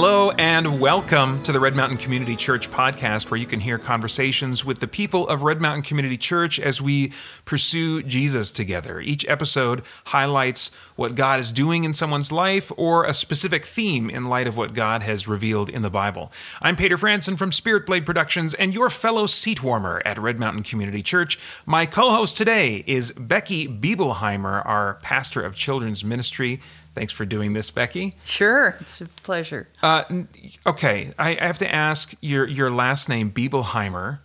Hello and welcome to the Red Mountain Community Church podcast, where you can hear conversations with the people of Red Mountain Community Church as we pursue Jesus together. Each episode highlights what God is doing in someone's life or a specific theme in light of what God has revealed in the Bible. I'm Peter Franson from Spirit Blade Productions and your fellow seat warmer at Red Mountain Community Church. My co host today is Becky Biebelheimer, our pastor of children's ministry. Thanks for doing this, Becky. Sure, it's a pleasure. Uh, okay, I, I have to ask your your last name, Biebelheimer.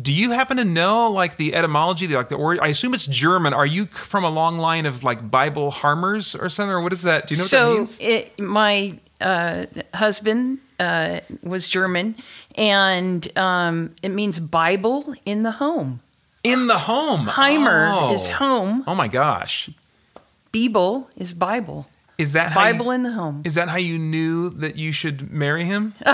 Do you happen to know like the etymology, like the or I assume it's German. Are you from a long line of like Bible harmers or something, or what is that? Do you know so what that means? It, my uh, husband uh, was German, and um, it means Bible in the home. In the home. Heimer oh. is home. Oh my gosh. Bibel is Bible. Is that Bible how you, in the home? Is that how you knew that you should marry him?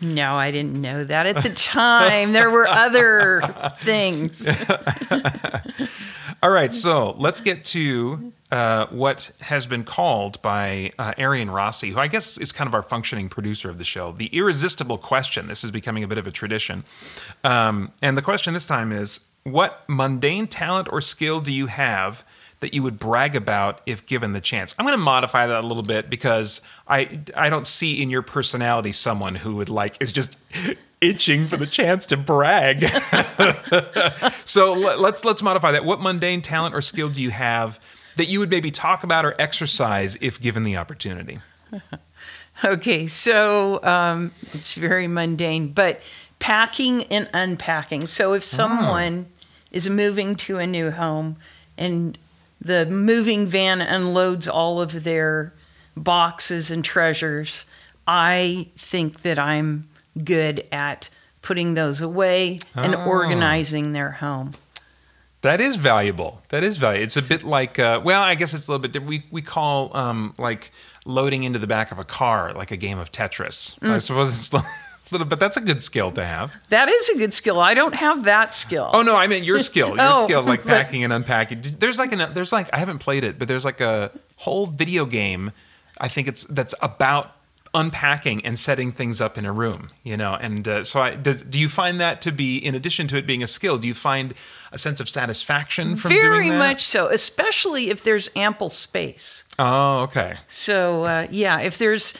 no, I didn't know that at the time. there were other things. All right, so let's get to uh, what has been called by uh, Arian Rossi, who I guess is kind of our functioning producer of the show, the irresistible question. This is becoming a bit of a tradition. Um, and the question this time is What mundane talent or skill do you have? That you would brag about if given the chance. I'm going to modify that a little bit because I I don't see in your personality someone who would like is just itching for the chance to brag. so let's let's modify that. What mundane talent or skill do you have that you would maybe talk about or exercise if given the opportunity? okay, so um, it's very mundane, but packing and unpacking. So if someone oh. is moving to a new home and the moving van unloads all of their boxes and treasures. I think that I'm good at putting those away and oh. organizing their home. That is valuable. That is valuable. It's a bit like, uh, well, I guess it's a little bit different. We, we call um, like loading into the back of a car like a game of Tetris. Mm. I suppose it's little, but that's a good skill to have. That is a good skill. I don't have that skill. Oh no, I meant your skill. Your oh, skill, like packing and unpacking. There's like an there's like I haven't played it, but there's like a whole video game. I think it's that's about unpacking and setting things up in a room. You know, and uh, so I does, do you find that to be in addition to it being a skill? Do you find a sense of satisfaction from Very doing that? much so, especially if there's ample space. Oh, okay. So uh, yeah, if there's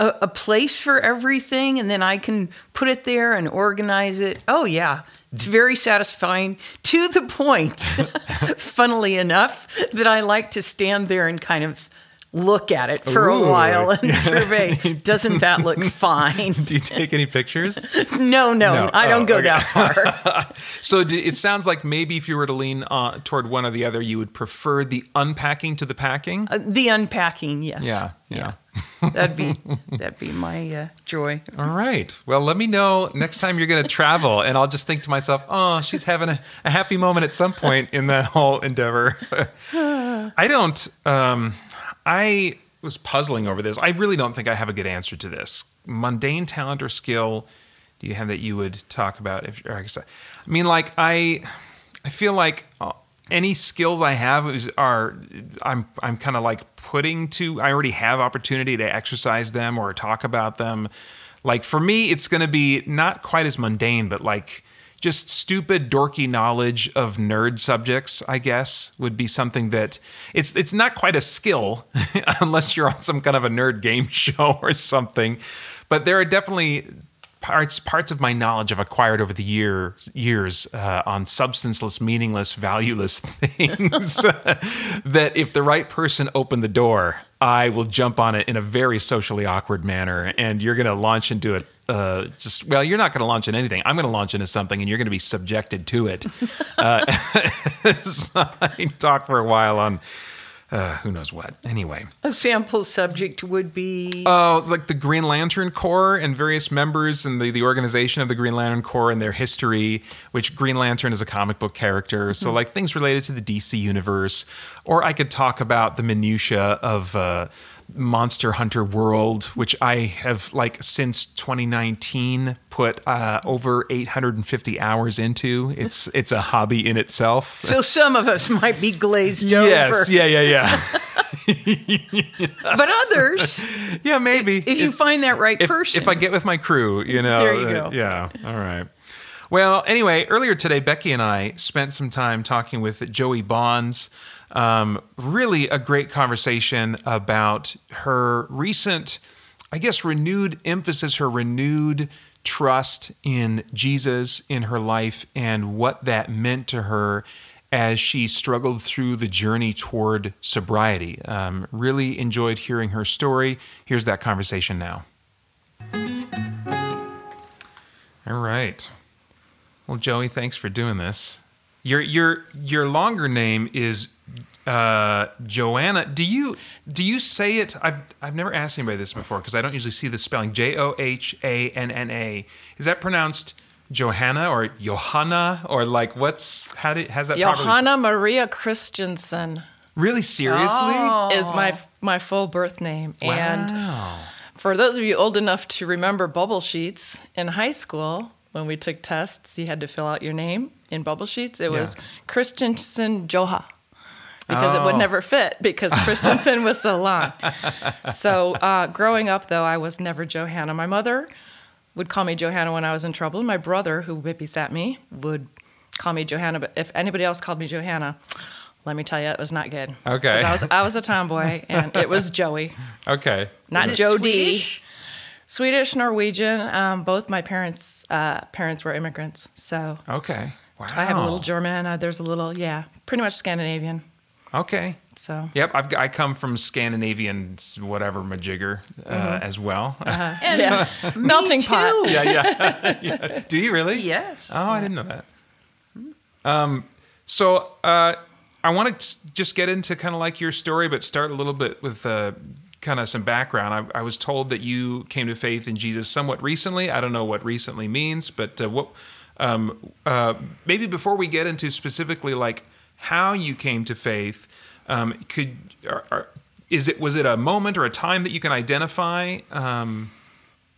a, a, place for everything and then I can put it there and organize it. Oh, yeah. It's very satisfying to the point, funnily enough, that I like to stand there and kind of look at it for Ooh. a while and survey. Doesn't that look fine? Do you take any pictures? no, no, no, I don't oh, go okay. that far. so it sounds like maybe if you were to lean uh, toward one or the other, you would prefer the unpacking to the packing. Uh, the unpacking, yes. Yeah, yeah. yeah that'd be that'd be my uh, joy. All right. Well, let me know next time you're going to travel, and I'll just think to myself, "Oh, she's having a, a happy moment at some point in that whole endeavor." I don't. Um, I was puzzling over this. I really don't think I have a good answer to this. Mundane talent or skill do you have that you would talk about? If I mean, like I, I feel like uh, any skills I have is, are I'm I'm kind of like putting to I already have opportunity to exercise them or talk about them. Like for me, it's going to be not quite as mundane, but like just stupid dorky knowledge of nerd subjects i guess would be something that it's it's not quite a skill unless you're on some kind of a nerd game show or something but there are definitely parts parts of my knowledge I've acquired over the year years uh, on substanceless, meaningless, valueless things that if the right person opened the door, I will jump on it in a very socially awkward manner, and you're going to launch into it. Uh, just well, you're not going to launch into anything. I'm going to launch into something, and you're going to be subjected to it. uh, I talk for a while on uh, who knows what. Anyway, a sample subject would be oh, uh, like the Green Lantern Corps and various members and the, the organization of the Green Lantern Corps and their history. Which Green Lantern is a comic book character, so mm-hmm. like things related to the DC universe. Or I could talk about the minutia of. Uh, Monster Hunter World, which I have like since 2019 put uh, over 850 hours into. It's it's a hobby in itself. So some of us might be glazed yes, over. yeah, yeah, yeah. but others, Yeah, maybe. if you find that right if, person. if I get with my crew, you know. There you uh, go. yeah. All right. Well, anyway, earlier today, Becky and I spent some time talking with Joey Bonds. Um, really a great conversation about her recent, I guess, renewed emphasis, her renewed trust in Jesus in her life and what that meant to her as she struggled through the journey toward sobriety. Um, really enjoyed hearing her story. Here's that conversation now. All right. Well, Joey, thanks for doing this. Your your your longer name is uh, Joanna. Do you do you say it? I've I've never asked anybody this before because I don't usually see the spelling. J O H A N N A. Is that pronounced Johanna or Johanna or like what's how did has that properly- Johanna Maria Christensen Really seriously? Oh. is my my full birth name. And for those of you old enough to remember bubble sheets in high school, when we took tests, you had to fill out your name in bubble sheets. It was Yeah. Christensen Joha. Because it Oh. would never fit because Christensen was so long. So uh, growing up, though, I was never Johanna. My mother would call me Johanna when I was in trouble. My brother, who babysat me, would call me Johanna. But if anybody else called me Johanna, let me tell you, it was not good. Okay. I was I was a tomboy, and it was Joey, Okay. not it Jody. Swedish? Swedish, Norwegian. Um, both my parents uh, parents were immigrants, so Okay. Wow. I have a little German. Uh, there's a little, yeah, pretty much Scandinavian. Okay. So Yep, I've, I come from Scandinavian, whatever majigger uh, Mm-hmm. as well. And yeah, melting pot. yeah, yeah, yeah. Do you really? Yes. Oh, I didn't know that. Um, so uh, I want to just get into kind of like your story, but start a little bit with uh, kind of some background. I, I was told that you came to faith in Jesus somewhat recently. I don't know what recently means, but uh, what um, uh, maybe before we get into specifically like how you came to faith, um, could are, are, is it was it a moment or a time that you can identify? Um,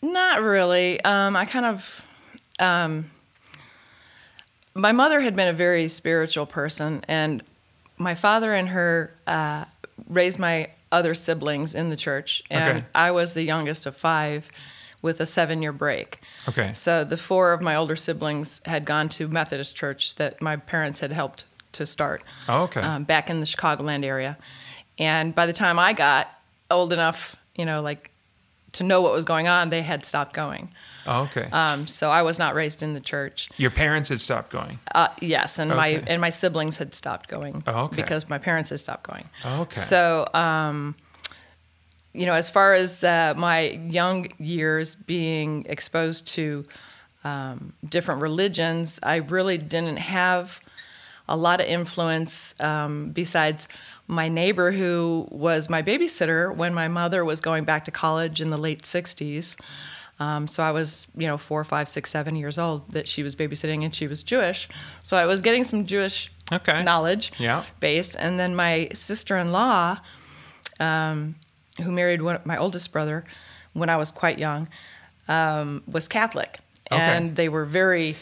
Not really. Um, I kind of. Um, my mother had been a very spiritual person, and my father and her uh, raised my other siblings in the church, and Okay. I was the youngest of five, with a seven-year break. Okay. So the four of my older siblings had gone to Methodist church that my parents had helped to start. Oh, okay. Um, back in the Chicagoland area, and by the time I got old enough, you know, like to know what was going on, they had stopped going. Oh, okay. Um, so I was not raised in the church. your parents had stopped going. Uh, yes, and my and my siblings had stopped going Oh, okay. because my parents had stopped going. Oh, okay. So, um, you know, as far as uh, my young years being exposed to um, different religions, I really didn't have a lot of influence um, besides my neighbor who was my babysitter when my mother was going back to college in the late 60s. Um, so I was, you know, four, five, six, seven years old that she was babysitting and she was Jewish. So I was getting some Jewish Okay. knowledge Yeah. base. And then my sister in law, um, who married one, my oldest brother when I was quite young, um, was Catholic. Okay. And they were very,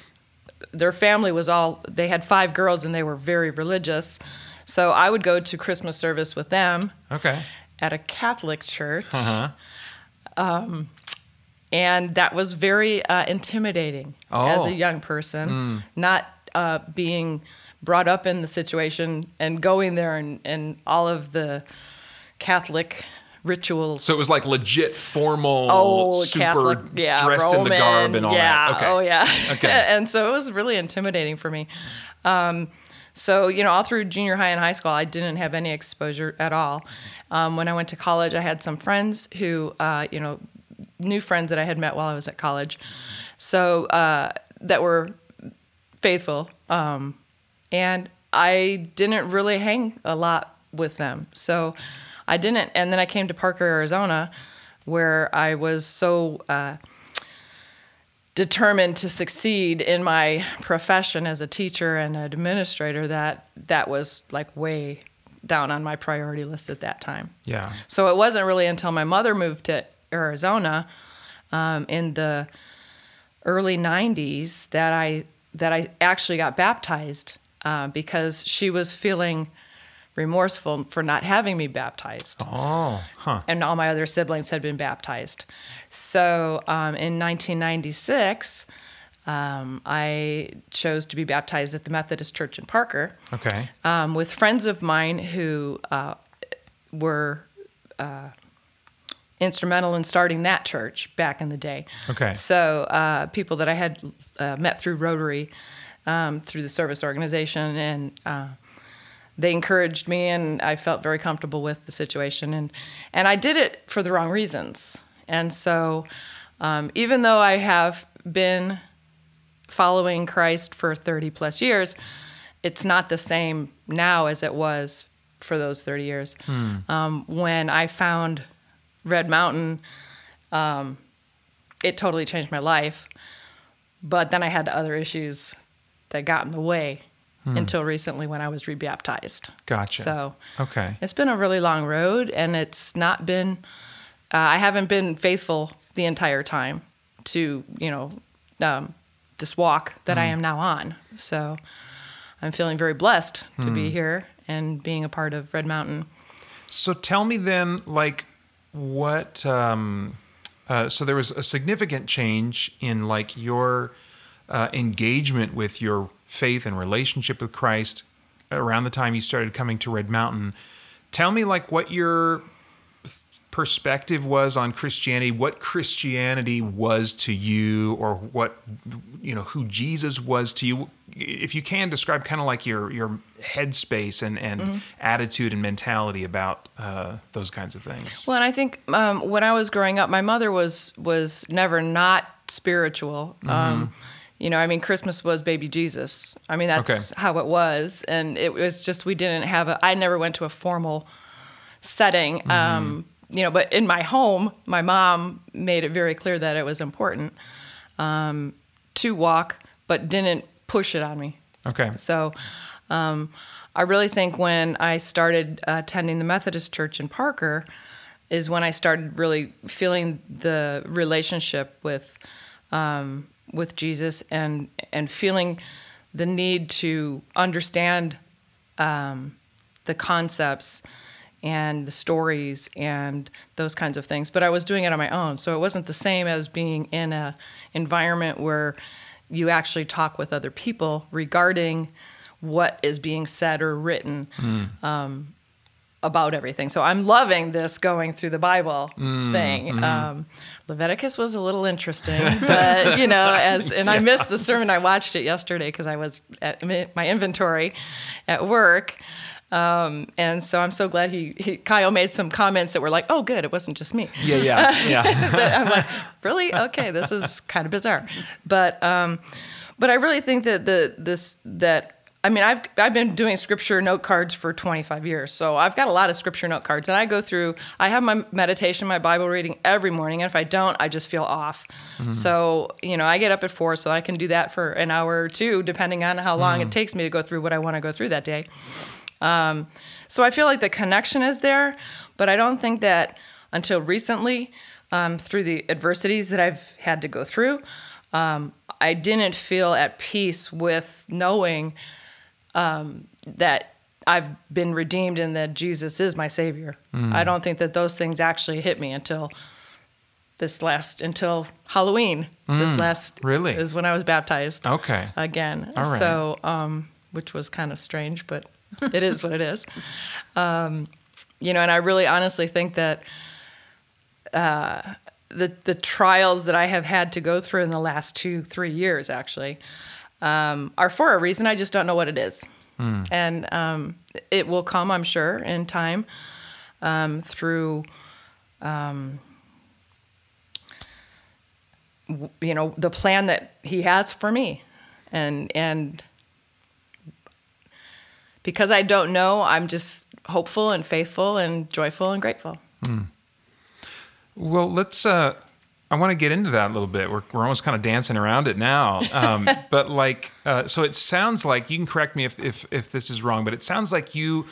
their family was all, they had five girls and they were very religious. So I would go to Christmas service with them Okay. at a Catholic church. Uh huh. And that was very uh, intimidating as Oh. a young person, not uh, being brought up in the situation and going there and, and all of the Catholic rituals. So it was like legit formal, Oh, super Catholic, yeah, dressed in the garb and all yeah, that. Okay. Oh, yeah. Okay. and so it was really intimidating for me. Um, so you know, all through junior high and high school, I didn't have any exposure at all. Um, when I went to college, I had some friends who, uh, you know, new friends that I had met while I was at college, so uh, that were faithful. Um, and I didn't really hang a lot with them. So I didn't. And then I came to Parker, Arizona, where I was so uh, determined to succeed in my profession as a teacher and administrator that that was like way down on my priority list at that time. Yeah. So it wasn't really until my mother moved to Arizona um, in the early '90s that I that I actually got baptized uh, because she was feeling remorseful for not having me baptized. Oh, huh. And all my other siblings had been baptized. So um, in 1996, um, I chose to be baptized at the Methodist Church in Parker Okay. um, with friends of mine who uh, were uh, instrumental in starting that church back in the day. Okay. So uh, people that I had uh, met through Rotary, um, through the service organization, and uh, they encouraged me, and I felt very comfortable with the situation, and and I did it for the wrong reasons, and so um, even though I have been following Christ for 30 plus years, it's not the same now as it was for those 30 years. Um, when I found Red Mountain, um, it totally changed my life. But then I had other issues that got in the way until recently when I was rebaptized. Gotcha. So Okay. it's been a really long road, and it's not been. Uh, I haven't been faithful the entire time to you know um, this walk that I am now on. So I'm feeling very blessed to be here and being a part of Red Mountain. So tell me then, like, what? Um, uh, so there was a significant change in like your uh, engagement with your faith and relationship with Christ around the time you started coming to Red Mountain. Tell me, like, what your perspective was on Christianity, what Christianity was to you, or what you know who Jesus was to you. If you can describe kind of like your your headspace and and attitude and mentality about uh, those kinds of things. Well, and I think um, when I was growing up, my mother was was never not spiritual. Um, you know, I mean, Christmas was baby Jesus. I mean, that's Okay. how it was, and it was just we didn't have a. I never went to a formal setting. Um, you know, but in my home, my mom made it very clear that it was important um, to walk, but didn't push it on me. Okay. So um, I really think when I started attending the Methodist Church in Parker is when I started really feeling the relationship with um, with Jesus and and feeling the need to understand um, the concepts and the stories and those kinds of things. But I was doing it on my own, so it wasn't the same as being in a environment where you actually talk with other people regarding what is being said or written um, about everything. So I'm loving this going through the Bible thing. Um, Leviticus was a little interesting, but you know, as and I missed the sermon. I watched it yesterday because I was at my inventory at work. Um, and so I'm so glad he, he Kyle made some comments that were like, "Oh, good, it wasn't just me." Yeah, yeah, yeah. I'm like, really? Okay, this is kind of bizarre. But um, but I really think that the this that I mean I've I've been doing scripture note cards for 25 years, so I've got a lot of scripture note cards, and I go through. I have my meditation, my Bible reading every morning, and if I don't, I just feel off. So you know, I get up at four, so I can do that for an hour or two, depending on how long it takes me to go through what I want to go through that day. Um, so I feel like the connection is there, but I don't think that until recently, um, through the adversities that I've had to go through, um, I didn't feel at peace with knowing um, that I've been redeemed and that Jesus is my Savior. I don't think that those things actually hit me until this last until Halloween. This last really? is when I was baptized Okay. again. All right. So, um, which was kind of strange, but it is what it is. Um, you know, and I really honestly think that uh, the the trials that I have had to go through in the last two three years actually um, are for a reason. I just don't know what it is, and um, it will come, I'm sure, in time um, through. Um, you know the plan that he has for me and and because I don't know, I'm just hopeful and faithful and joyful and grateful. Well, let's. Uh, I want to get into that a little bit. We're we're almost kind of dancing around it now. Um, but like, uh, so it sounds like you can correct me if if if this is wrong, but it sounds like you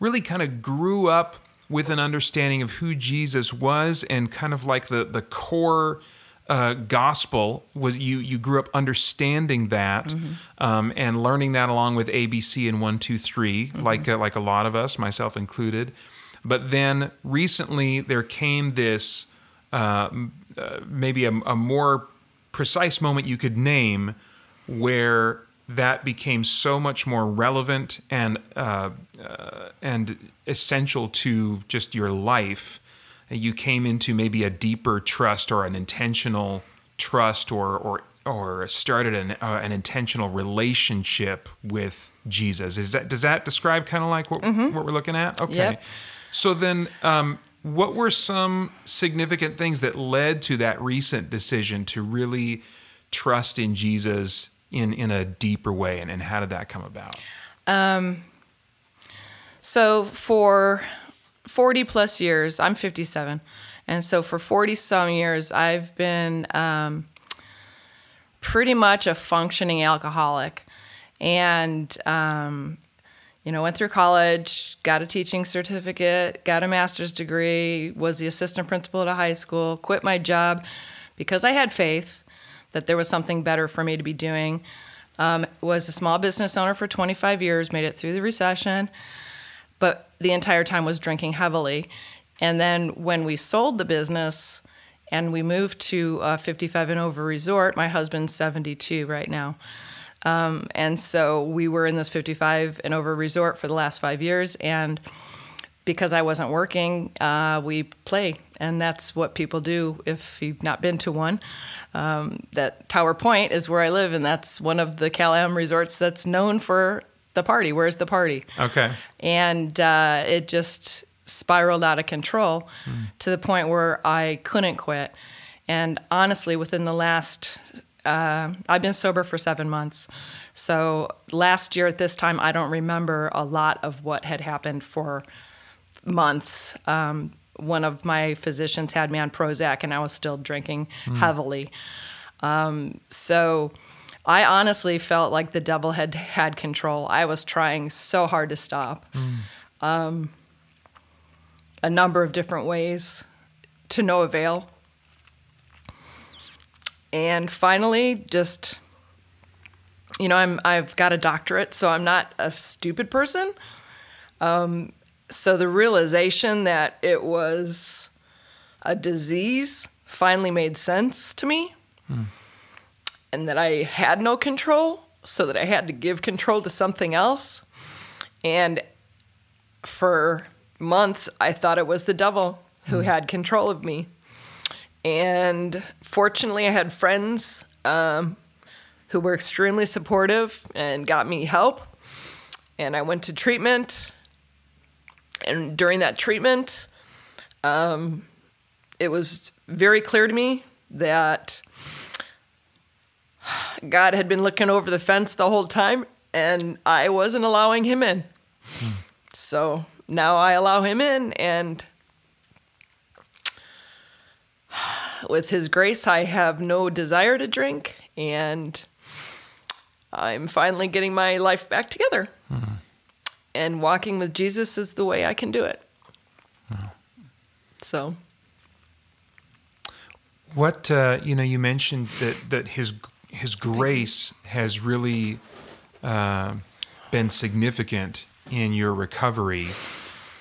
really kind of grew up with an understanding of who Jesus was and kind of like the the core uh, gospel was you you grew up understanding that um, and learning that along with ABC and one two three, like uh, like a lot of us, myself included. But then recently there came this uh, uh, maybe a, a more precise moment you could name where that became so much more relevant and uh, uh, and essential to just your life. You came into maybe a deeper trust or an intentional trust, or or or started an uh, an intentional relationship with Jesus. Is that does that describe kind of like what what we're looking at? Okay. Yep. So then, um, what were some significant things that led to that recent decision to really trust in Jesus in in a deeper way, and, and how did that come about? Um, So for 40 plus years, I'm 57. And so for 40 some years, I've been um, pretty much a functioning alcoholic. And, um, you know, went through college, got a teaching certificate, got a master's degree, was the assistant principal at a high school, quit my job because I had faith that there was something better for me to be doing. Um, was a small business owner for 25 years, made it through the recession but the entire time was drinking heavily. And then when we sold the business and we moved to a 55 and over resort, my husband's 72 right now. Um, and so we were in this 55 and over resort for the last five years. And because I wasn't working, uh, we play. And that's what people do if you've not been to one. Um, that Tower Point is where I live, and that's one of the Cal Am resorts that's known for the party. Where's the party? Okay. and uh, it just spiraled out of control to the point where I couldn't quit. And honestly, within the last, uh, I've been sober for seven months. So last year at this time, I don't remember a lot of what had happened for months. Um, one of my physicians had me on Prozac, and I was still drinking heavily. Um, so I honestly felt like the devil had had control. I was trying so hard to stop. Um, a number of different ways to no avail. And finally, just you know, I'm I've got a doctorate, so I'm not a stupid person. Um, so the realization that it was a disease finally made sense to me and that I had no control, so that I had to give control to something else. And for months, I thought it was the devil who had control of me. And fortunately, I had friends um, who were extremely supportive and got me help. And I went to treatment. And during that treatment, um, it was very clear to me that God had been looking over the fence the whole time, and I wasn't allowing him in. So now I allow him in, and with his grace, I have no desire to drink, and I'm finally getting my life back together. And walking with Jesus is the way I can do it. So. What uh, you know, you mentioned that that his his grace has really uh, been significant in your recovery.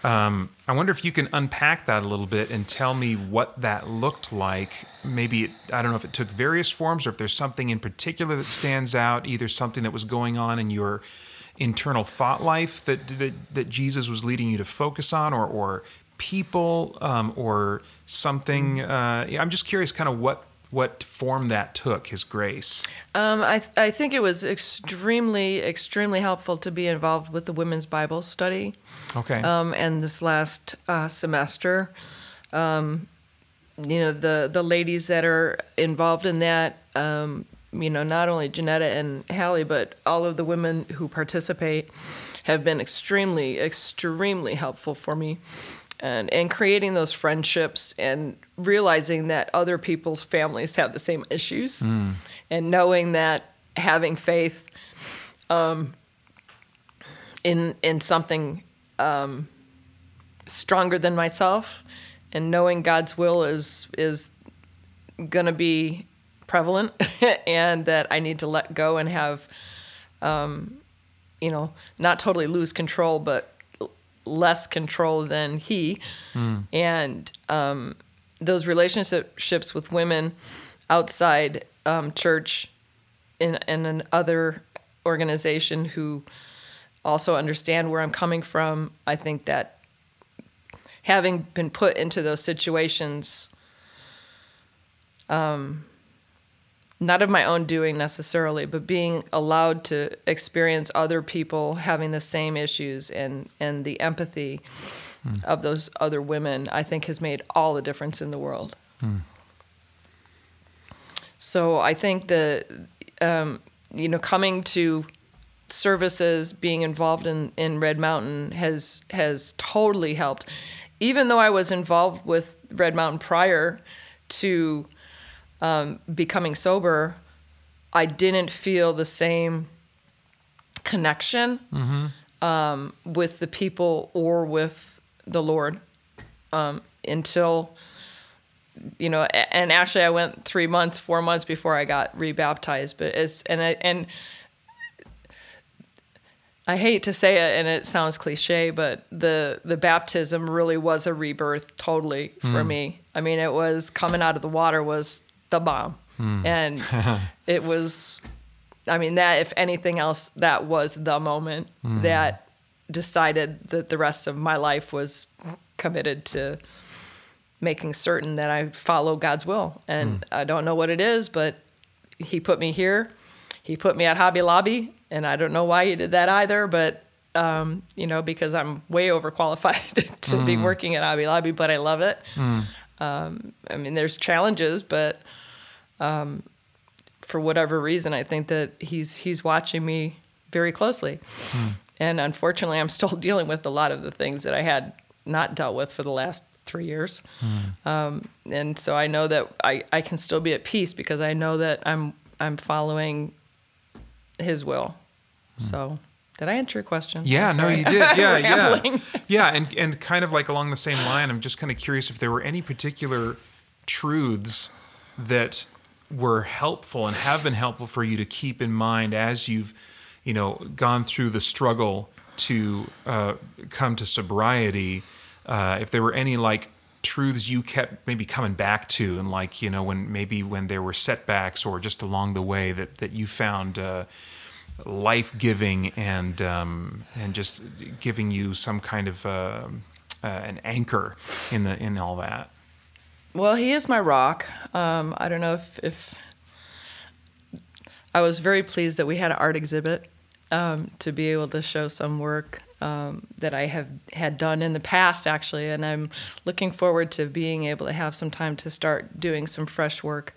Um, I wonder if you can unpack that a little bit and tell me what that looked like. Maybe it, I don't know if it took various forms or if there's something in particular that stands out, either something that was going on in your internal thought life that that, that Jesus was leading you to focus on, or or people, um, or something. Uh, I'm just curious, kind of what what form that took. His grace. Um, I, I think it was extremely, extremely helpful to be involved with the women's Bible study. Okay. Um, and this last uh, semester, um, you know, the, the ladies that are involved in that, um, you know, not only Janetta and Hallie, but all of the women who participate have been extremely, extremely helpful for me. And, and creating those friendships and realizing that other people's families have the same issues and knowing that having faith um, in in something um, stronger than myself and knowing God's will is is going to be prevalent and that I need to let go and have, um, you know, not totally lose control, but less control than he. And um, those relationships with women outside um, church in, in an other organization who also understand where I'm coming from, I think that having been put into those situations, um, not of my own doing necessarily, but being allowed to experience other people having the same issues and, and the empathy of those other women, I think has made all the difference in the world. So I think the, um, you know, coming to services, being involved in, in Red Mountain has has totally helped. Even though I was involved with Red Mountain prior to um, becoming sober, I didn't feel the same connection um, with the people or with the Lord um, until you know and actually i went three months four months before i got rebaptized but it's and I, and i hate to say it and it sounds cliche but the the baptism really was a rebirth totally for me. I mean it was coming out of the water was the bomb hmm. and it was i mean that if anything else that was the moment hmm. that decided that the rest of my life was committed to making certain that I follow God's will. And hmm. I don't know what it is, but He put me here. He put me at Hobby Lobby, and I don't know why He did that either, but um, you know, because I'm way overqualified to be working at Hobby Lobby, but I love it. Um, I mean, there's challenges, but um, for whatever reason, I think that He's He's watching me very closely. And unfortunately, I'm still dealing with a lot of the things that I had not dealt with for the last three years. Um, and so I know that I, I can still be at peace because I know that I'm I'm following His will. So did I answer your question? Yeah, no, you did. Yeah, yeah, yeah, and and kind of like along the same line, I'm just kind of curious if there were any particular truths that were helpful and have been helpful for you to keep in mind as you've, you know, gone through the struggle to uh, come to sobriety. Uh, if there were any like truths you kept maybe coming back to, and like you know when maybe when there were setbacks or just along the way that that you found. Uh, life giving and um, and just giving you some kind of uh, uh, an anchor in the in all that. Well, he is my rock. Um, I don't know if, if I was very pleased that we had an art exhibit um, to be able to show some work um, that I have had done in the past, actually, and I'm looking forward to being able to have some time to start doing some fresh work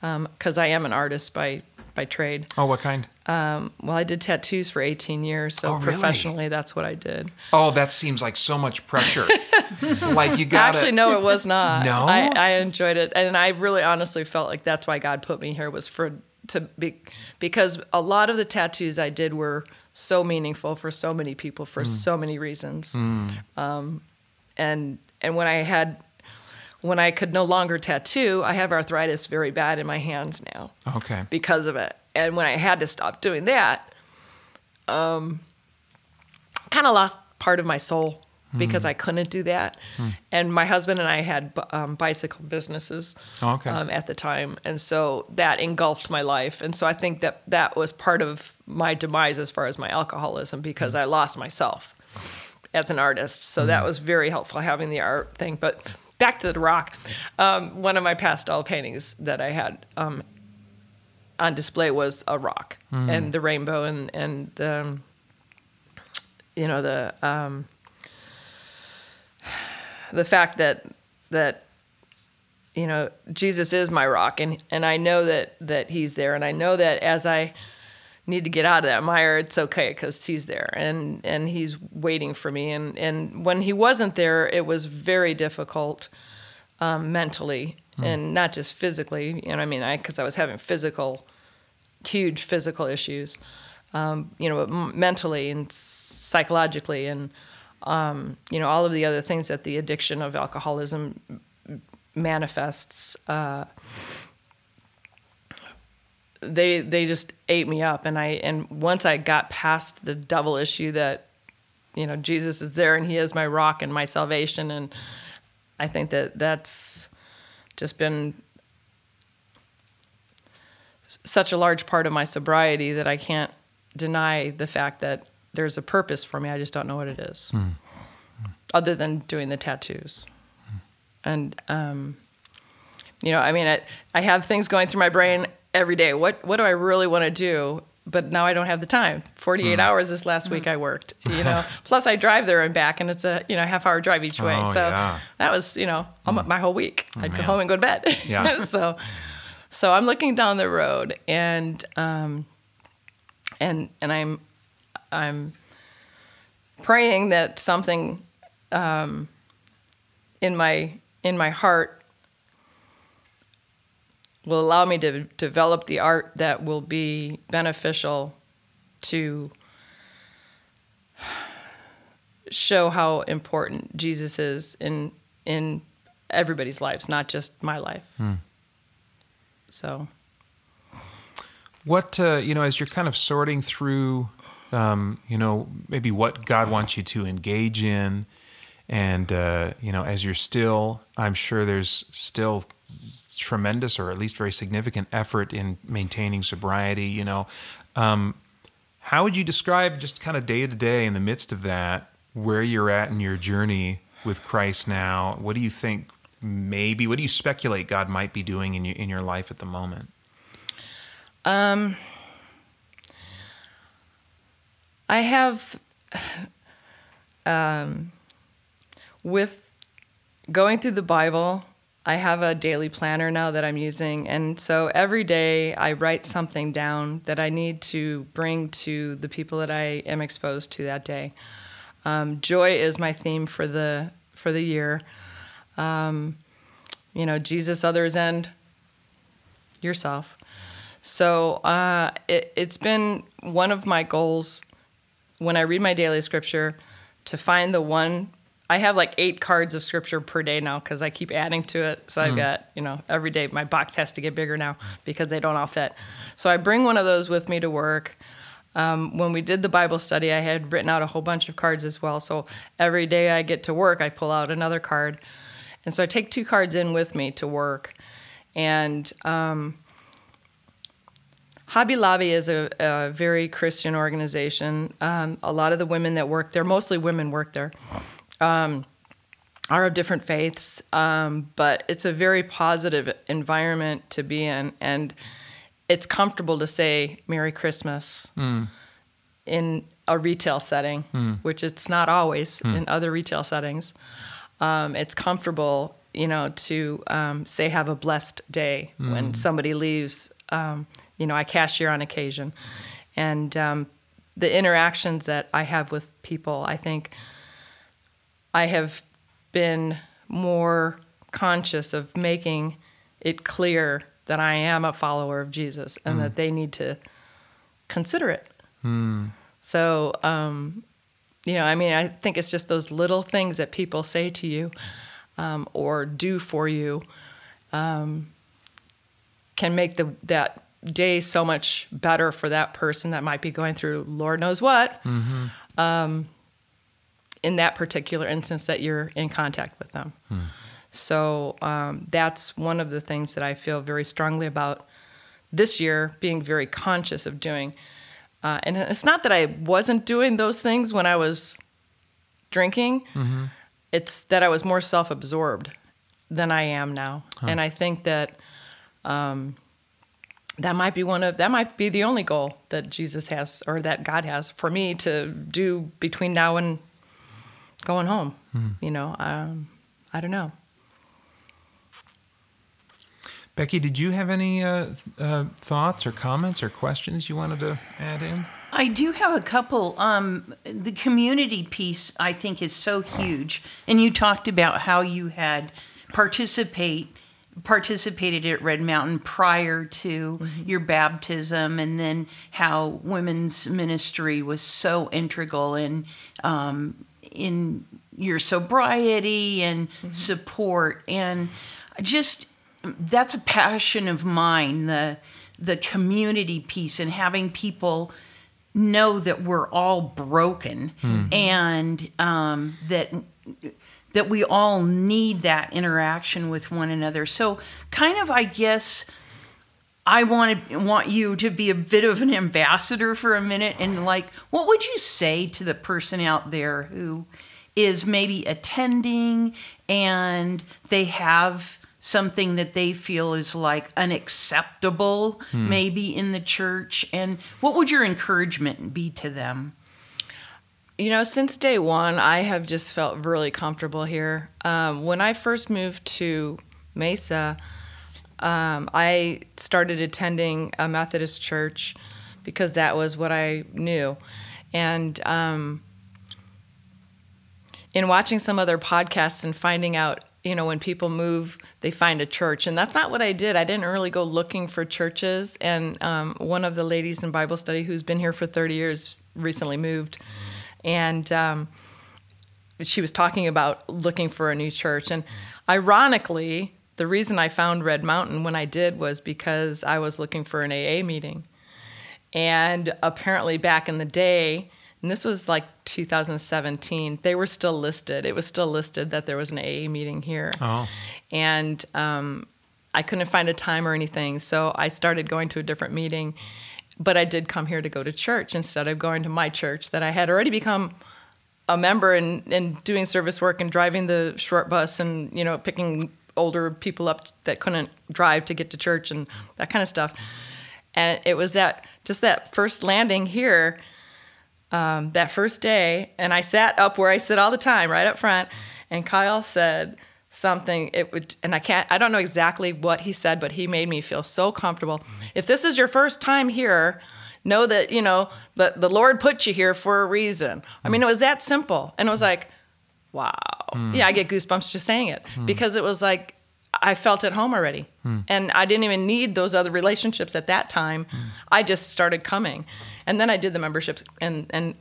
because I am an artist by by trade. Oh, what kind? Um, well, I did tattoos for 18 years, so Oh, really? professionally, that's what I did. Oh, that seems like so much pressure. like you got it. Actually, no, it was not. No? I, I enjoyed it, and I really honestly felt like that's why God put me here was for to be because a lot of the tattoos I did were so meaningful for so many people for so many reasons. Um, and and when I had when I could no longer tattoo, I have arthritis very bad in my hands now Okay. because of it. And when I had to stop doing that, um, kind of lost part of my soul because I couldn't do that. And my husband and I had um, bicycle businesses Oh, okay. um, at the time, and so that engulfed my life. And so I think that that was part of my demise as far as my alcoholism because I lost myself as an artist. So that was very helpful having the art thing. But back to the rock, um, one of my pastel paintings that I had um, on display was a rock and the rainbow and and um, you know the um, the fact that that you know Jesus is my rock and and I know that that he's there and I know that as I need to get out of that mire it's okay cuz he's there and and he's waiting for me and and when he wasn't there it was very difficult um, mentally and not just physically you know I mean I cuz I was having physical huge physical issues um, you know m- mentally and psychologically and um, you know all of the other things that the addiction of alcoholism manifests. Uh, they they just ate me up, and I and once I got past the double issue that, you know, Jesus is there and He is my rock and my salvation, and I think that that's just been such a large part of my sobriety that I can't deny the fact that there's a purpose for me. I just don't know what it is, mm. other than doing the tattoos. Mm. And, um, you know, I mean, I, I have things going through my brain every day. What, what do I really want to do? But now I don't have the time. 48 mm. hours this last week I worked, you know. Plus I drive there and back and it's a, you know, half hour drive each way. Oh, so yeah. that was, you know, my whole week. Oh, I'd man. go home and go to bed. Yeah. so, so I'm looking down the road and, um, and, and I'm, I'm praying that something, um, in my, in my heart will allow me to develop the art that will be beneficial to show how important Jesus is in in everybody's lives, not just my life. Hmm. So, what uh, you know, as you're kind of sorting through, um, you know, maybe what God wants you to engage in, and uh, you know, as you're still, I'm sure there's still tremendous or at least very significant effort in maintaining sobriety. You know, um, how would you describe just kind of day to day in the midst of that where you're at in your journey with Christ now? What do you think maybe what do you speculate God might be doing in your in your life at the moment? Um, I have um, with going through the Bible. I have a daily planner now that I'm using, and so every day I write something down that I need to bring to the people that I am exposed to that day. Um, joy is my theme for the for the year um, you know, Jesus, others, and yourself. So uh, it, it's been one of my goals when I read my daily scripture to find the one. I have like eight cards of scripture per day now because I keep adding to it. So mm. I've hmm. got, you know, every day my box has to get bigger now because they don't all fit. So I bring one of those with me to work. Um, when we did the Bible study, I had written out a whole bunch of cards as well. So every day I get to work, I pull out another card. And so I take two cards in with me to work. And um, Hobby Lobby is a, a very Christian organization. Um, a lot of the women that work there, mostly women work there, um, are of different faiths, um, but it's a very positive environment to be in. And it's comfortable to say Merry Christmas mm. in a retail setting, mm. which it's not always mm. in other retail settings um, it's comfortable, you know, to um, say have a blessed day mm. when somebody leaves. Um, you know, I cashier on occasion, and um, the interactions that I have with people, I think I have been more conscious of making it clear that I am a follower of Jesus and mm. that they need to consider it. Mm. So um, you know, I mean, I think it's just those little things that people say to you um, or do for you um, can make the that day so much better for that person that might be going through Lord knows what. Mm-hmm. Um, in that particular instance, that you're in contact with them. Mm. So um, that's one of the things that I feel very strongly about this year, being very conscious of doing. Uh, and it's not that I wasn't doing those things when I was drinking. Mm-hmm. It's that I was more self-absorbed than I am now, huh. and I think that um, that might be one of that might be the only goal that Jesus has or that God has for me to do between now and going home. Mm-hmm. You know, um, I don't know. Becky, did you have any uh, uh, thoughts or comments or questions you wanted to add in? I do have a couple. Um, the community piece, I think, is so huge. And you talked about how you had participate participated at Red Mountain prior to mm-hmm. your baptism, and then how women's ministry was so integral in um, in your sobriety and mm-hmm. support. And just that's a passion of mine the the community piece and having people know that we're all broken and um, that that we all need that interaction with one another so kind of i guess I want to want you to be a bit of an ambassador for a minute and like what would you say to the person out there who is maybe attending and they have something that they feel is like unacceptable maybe in the church and what would your encouragement be to them? You know, since day one, I have just felt really comfortable here. Um, when I first moved to Mesa, um, I started attending a Methodist church because that was what I knew. And um, in watching some other podcasts and finding out, you know, when people move, they find a church. And that's not what I did. I didn't really go looking for churches. And um, one of the ladies in Bible study who's been here for 30 years recently moved. And um, she was talking about looking for a new church. And ironically, the reason I found Red Mountain when I did was because I was looking for an AA meeting. And apparently, back in the day, and this was like 2017, they were still listed. It was still listed that there was an AA meeting here. Oh. And um, I couldn't find a time or anything, so I started going to a different meeting. But I did come here to go to church instead of going to my church that I had already become a member and, and doing service work and driving the short bus and you know picking older people up that couldn't drive to get to church and that kind of stuff. And it was that just that first landing here um, that first day and i sat up where i sit all the time right up front and kyle said something it would and i can't i don't know exactly what he said but he made me feel so comfortable. If this is your first time here know that you know that the lord put you here for a reason. I mean it was that simple and it was like wow. Hmm. Yeah i get goosebumps just saying it hmm. because it was like i felt at home already. Hmm. And i didn't even need those other relationships at that time. I just started coming. And then i did the memberships and and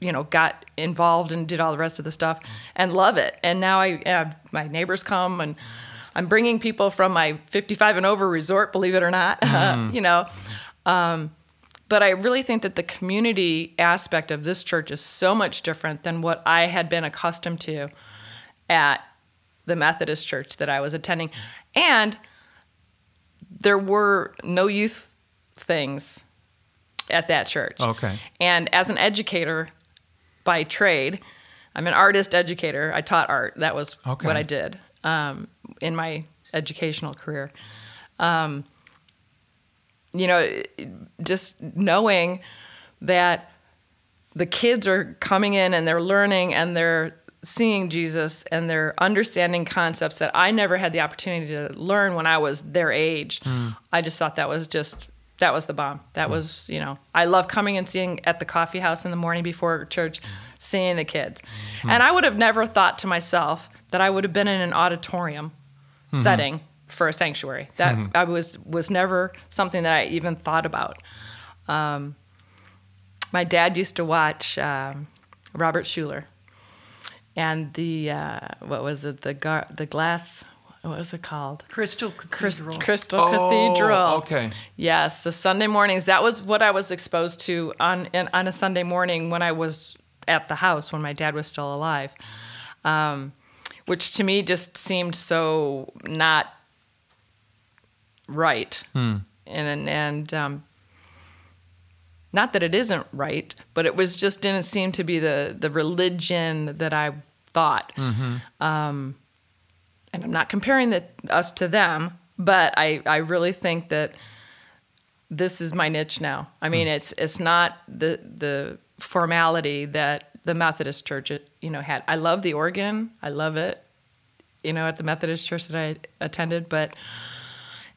you know got involved and did all the rest of the stuff and love it. And now i have my neighbors come and i'm bringing people from my 55 and over resort believe it or not you know um, but I really think that the community aspect of this church is so much different than what I had been accustomed to at the Methodist church that I was attending. And there were no youth things at that church. Okay. And as an educator by trade, I'm an artist educator. I taught art. That was Okay. what I did um, in my educational career. Um, you know, just knowing that the kids are coming in and they're learning and they're seeing Jesus and they're understanding concepts that I never had the opportunity to learn when I was their age. Hmm. I just thought that was just that was the bomb. That hmm. was, you know, I love coming and seeing at the coffee house in the morning before church, hmm. seeing the kids. And I would have never thought to myself that I would have been in an auditorium setting for a sanctuary. That I was was never something that I even thought about. Um, my dad used to watch um, Robert Schuller, and the uh, what was it the gar- the glass what was it called Crystal Cathedral. Crystal Oh, Cathedral. okay. Yes, so Sunday mornings. That was what I was exposed to on in, on a Sunday morning when I was at the house when my dad was still alive, um, which to me just seemed so not right. And and um, not that it isn't right, but it was just didn't seem to be the the religion that I thought. Um, and I'm not comparing the, us to them, but I, I really think that this is my niche now. I mean, it's it's not the the formality that the Methodist Church you know had. I love the organ, I love it, you know, at the Methodist Church that I attended, but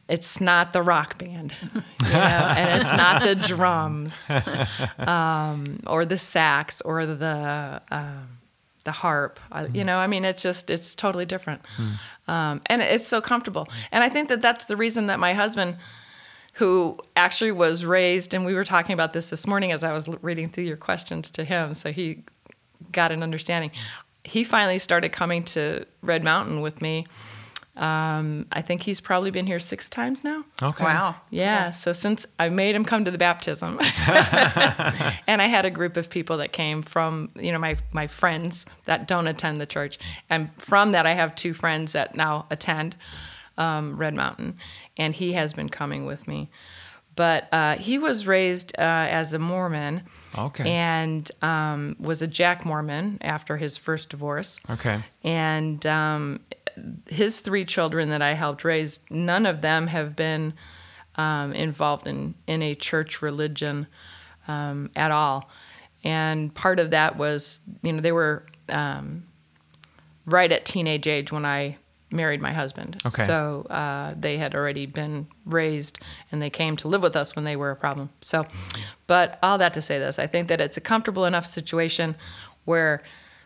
it's not the rock band, you know, and it's not the drums, um, or the sax, or the um, the harp. I, you know, I mean, it's just it's totally different, um, and it's so comfortable. And I think that that's the reason that my husband, who actually was raised, and we were talking about this this morning as I was reading through your questions to him, so he got an understanding. He finally started coming to Red Mountain with me Um, I think he's probably been here six times now. Okay. Wow. Yeah. So since I made him come to the baptism, and I had a group of people that came from, you know, my my friends that don't attend the church, and from that I have two friends that now attend um, Red Mountain, and he has been coming with me. But uh, he was raised uh, as a Mormon. Okay. And um, was a Jack Mormon after his first divorce. Okay. And um, his three children that I helped raise, none of them have been um, involved in, in a church religion um, at all. And part of that was, you know, they were um, right at teenage age when I married my husband. Okay. So uh, they had already been raised and they came to live with us when they were a problem. So, but all that to say this, I think that it's a comfortable enough situation where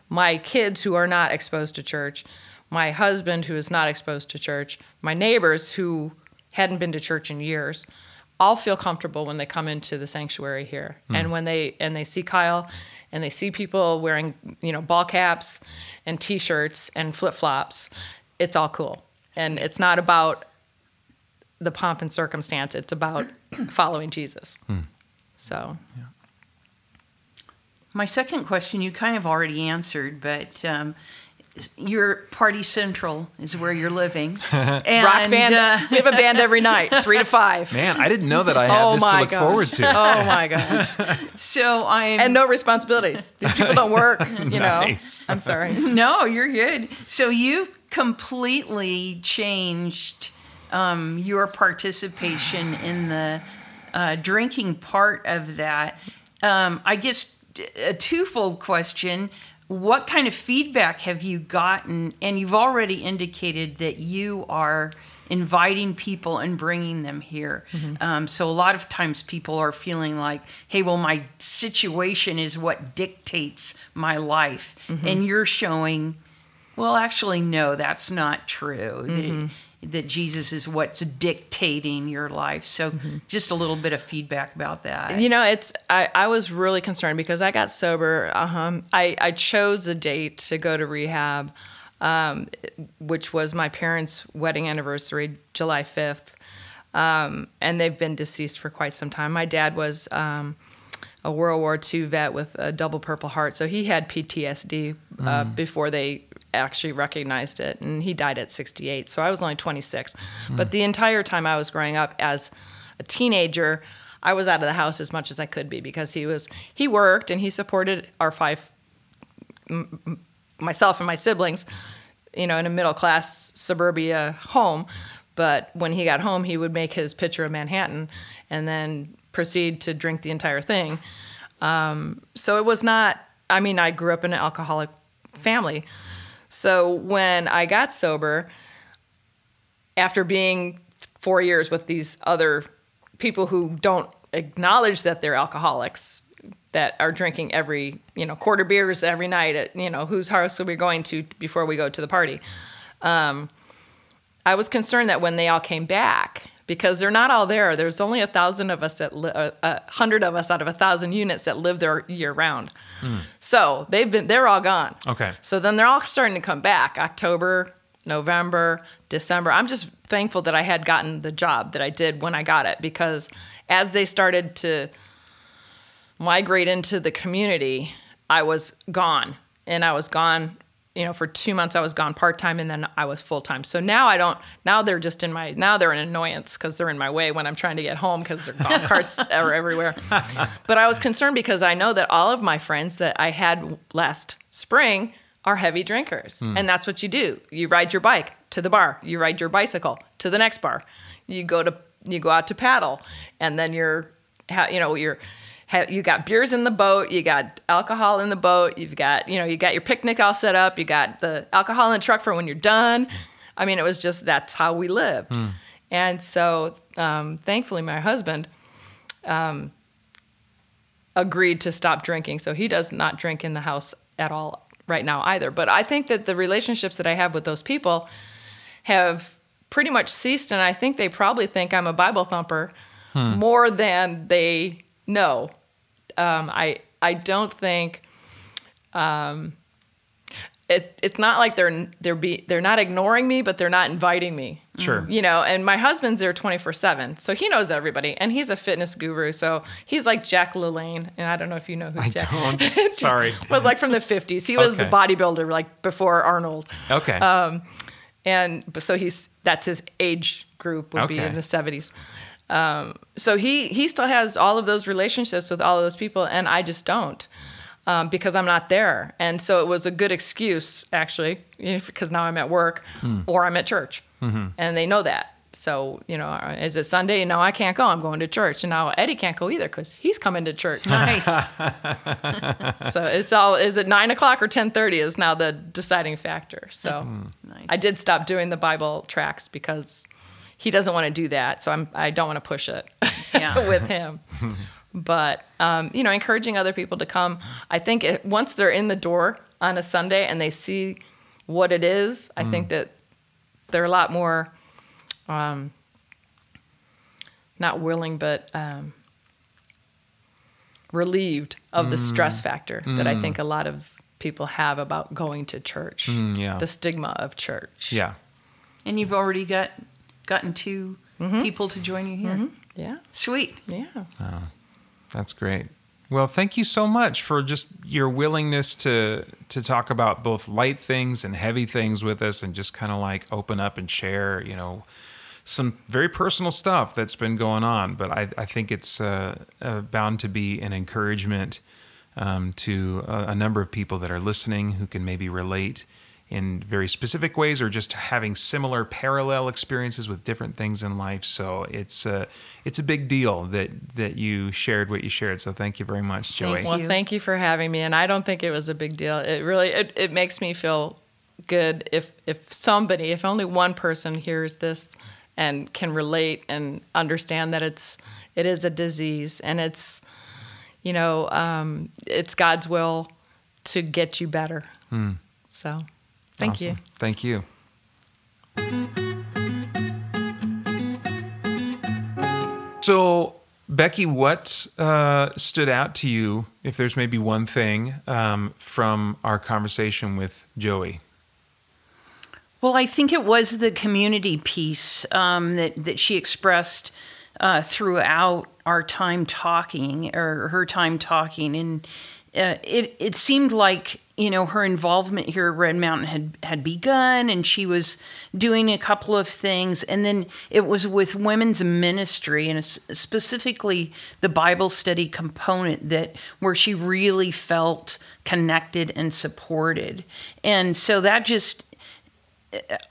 my kids who are not exposed to church, my husband who is not exposed to church, my neighbors who hadn't been to church in years, all feel comfortable when they come into the sanctuary here. And when they and they see Kyle and they see people wearing, you know, ball caps and t-shirts and flip-flops, it's all cool. And it's not about the pomp and circumstance, it's about following Jesus. So, My second question you kind of already answered, but um, your Party Central is where you're living. and, rock band. uh, we have a band every night, 3 to 5. Man, I didn't know that I had oh this my to look gosh. forward to. Oh my gosh. so I'm and no responsibilities. These people don't work, you know. Nice. I'm sorry. No, you're good. So you've completely changed um, your participation in the uh, drinking part of that. Um, I guess a twofold question. What kind of feedback have you gotten? And you've already indicated that you are inviting people and bringing them here. Mm-hmm. Um, so a lot of times people are feeling like, hey, well, my situation is what dictates my life. Mm-hmm. And you're showing, well, actually, no, that's not true. That, that Jesus is what's dictating your life. So just a little bit of feedback about that. You know, it's I, I was really concerned because I got sober. Uh-huh. I, I chose a date to go to rehab, um, which was my parents' wedding anniversary, July 5th. Um, and they've been deceased for quite some time. My dad was um, a World War II vet with a double Purple Heart, so he had PTSD uh, before they actually recognized it, and he died at 68. So I was only 26. But the entire time I was growing up as a teenager, I was out of the house as much as I could be because he was he worked and he supported our five m- myself and my siblings, you know, in a middle class suburbia home. But when he got home, he would make his pitcher of Manhattan and then proceed to drink the entire thing. Um, so it was not, I mean, I grew up in an alcoholic family. So when I got sober, after being four years with these other people who don't acknowledge that they're alcoholics, that are drinking every, you know, quarter beers every night at, you know, whose house are we going to before we go to the party? Um, I was concerned that when they all came back, because they're not all there. There's only a thousand of us that, li- uh, a hundred of us out of a thousand units that live there year round. So they've been, they're all gone. Okay. So then they're all starting to come back October, November, December. I'm just thankful that I had gotten the job that I did when I got it because as they started to migrate into the community, I was gone. And I was gone, you know, for two months I was gone part time and then I was full time. So now I don't, now they're just in my, now they're an annoyance because they're in my way when I'm trying to get home because their golf carts are everywhere. But I was concerned because I know that all of my friends that I had last spring are heavy drinkers. Hmm. And that's what you do. You ride your bike to the bar, you ride your bicycle to the next bar. You go to, you go out to paddle and then you're, you know, you're, you got beers in the boat, you got alcohol in the boat, you've got, you know, you got your picnic all set up, you got the alcohol in the truck for when you're done. I mean, it was just that's how we lived. And so, um, thankfully, my husband um, agreed to stop drinking. So he does not drink in the house at all right now either. But I think that the relationships that I have with those people have pretty much ceased. And I think they probably think I'm a Bible thumper more than they know. Um, I, I don't think. Um, it, it's not like they're they're be they're not ignoring me, but they're not inviting me. Sure. You know, and my husband's there 24 7. So he knows everybody. And he's a fitness guru. So he's like Jack LaLanne. And I don't know if you know who I Jack don't. Sorry. was like from the 50s. He was the bodybuilder like before Arnold. Okay. Um, and so he's that's his age group would be in the 70s. Um, so he he still has all of those relationships with all of those people, and I just don't um, because I'm not there. And so it was a good excuse actually, because now I'm at work or I'm at church, and they know that. So you know, is it Sunday? No, I can't go. I'm going to church, and now Eddie can't go either because he's coming to church. Nice. so it's all is it nine o'clock or ten thirty is now the deciding factor. So Nice. I did stop doing the Bible tracks because he doesn't want to do that. So I'm I don't want to push it Yeah. with him. but um, you know, encouraging other people to come. I think it, once they're in the door on a Sunday and they see what it is, I think that they're a lot more um, not willing, but um, relieved of the stress factor that I think a lot of people have about going to church. Mm, yeah. The stigma of church. yeah. and you've already got gotten 2 Mm-hmm. people to join you here. Yeah. Sweet. Yeah. That's great. Well, thank you so much for just your willingness to to talk about both light things and heavy things with us, and just kind of like open up and share, you know, some very personal stuff that's been going on. But I, I think it's uh, uh, bound to be an encouragement um, to a, a number of people that are listening who can maybe relate in very specific ways or just having similar parallel experiences with different things in life so it's a it's a big deal that that you shared what you shared so thank you very much joey Thank Well, thank you for having me. And I don't think it was a big deal. It really it, it makes me feel good if if somebody, if only one person hears this and can relate and understand that it's it is a disease and it's you know um, it's God's will to get you better. So, thank you. Awesome. thank you so becky what uh, stood out to you if there's maybe one thing um, from our conversation with joey Well, I think it was the community piece um, that that she expressed uh, throughout our time talking, or her time talking, and uh, it it seemed like you know her involvement here at Red Mountain had had begun, and she was doing a couple of things, and then it was with women's ministry, and specifically the Bible study component that where she really felt connected and supported, and so that just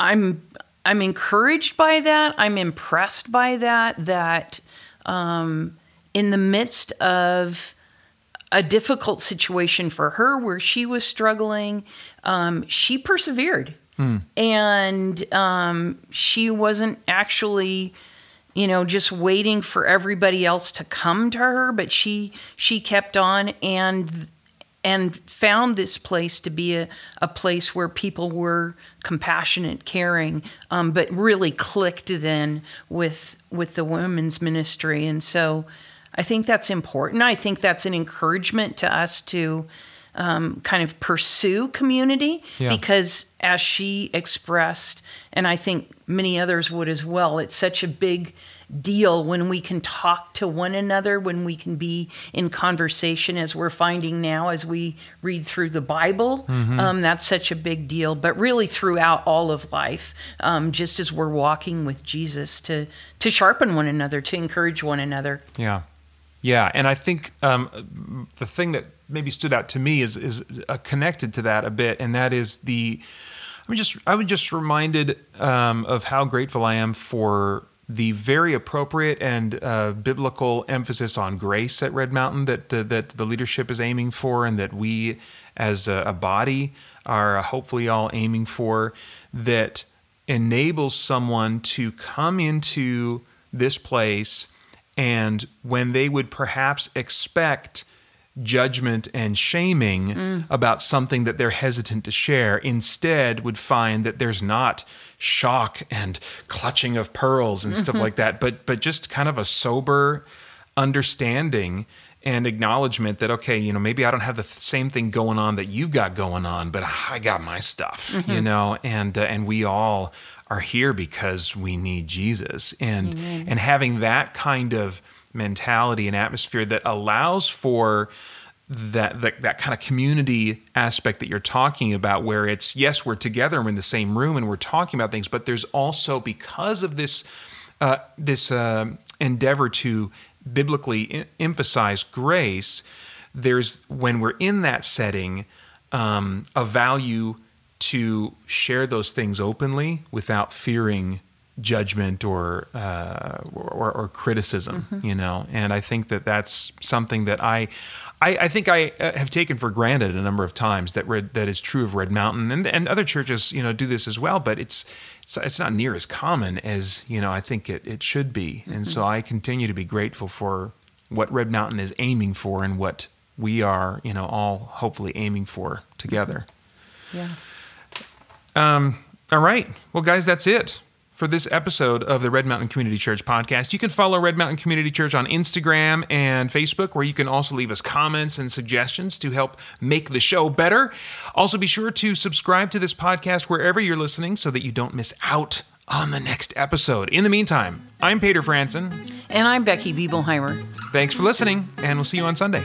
I'm I'm encouraged by that. I'm impressed by that. That um, in the midst of a difficult situation for her, where she was struggling, um, she persevered, and um, she wasn't actually, you know, just waiting for everybody else to come to her, but she she kept on and and found this place to be a, a place where people were compassionate, caring, um, but really clicked then with with the women's ministry. And so I think that's important. I think that's an encouragement to us to um, kind of pursue community Yeah. because as she expressed, and I think many others would as well, it's such a big deal when we can talk to one another, when we can be in conversation, as we're finding now as we read through the Bible. Um, that's such a big deal. But really, throughout all of life, um, just as we're walking with Jesus, to to sharpen one another, to encourage one another. Yeah, yeah, and I think um, the thing that maybe stood out to me is is uh, connected to that a bit, and that is the. I mean, just I was just reminded um, of how grateful I am for the very appropriate and uh, biblical emphasis on grace at Red Mountain that uh, that the leadership is aiming for, and that we as a, a body are hopefully all aiming for. That enables someone to come into this place and when they would perhaps expect judgment and shaming mm. about something that they're hesitant to share, instead would find that there's not shock and clutching of pearls and stuff mm-hmm. like that, but but just kind of a sober understanding and acknowledgement that okay you know maybe i don't have the th- same thing going on that you got going on but i got my stuff you mm-hmm. know and uh, and we all are here because we need jesus. And and having that kind of mentality and atmosphere that allows for that, that that kind of community aspect that you're talking about where it's yes we're together and we're in the same room and we're talking about things but there's also because of this uh, this uh, endeavor to biblically em- emphasize grace there's when we're in that setting um, a value to share those things openly without fearing judgment or uh, or, or criticism, you know. And I think that that's something that I, I, I think I uh, have taken for granted a number of times that Red, that is true of Red Mountain and and other churches, you know, do this as well. But it's it's, it's not near as common as you know I think it it should be. And so I continue to be grateful for what Red Mountain is aiming for and what we are, you know, all hopefully aiming for together. Yeah. Um, all right. Well, guys, that's it for this episode of the Red Mountain Community Church podcast. You can follow Red Mountain Community Church on Instagram and Facebook, where you can also leave us comments and suggestions to help make the show better. Also, be sure to subscribe to this podcast wherever you're listening so that you don't miss out on the next episode. In the meantime, I'm Peter Franson. And I'm Becky Biebelheimer. Thanks for listening, and we'll see you on Sunday.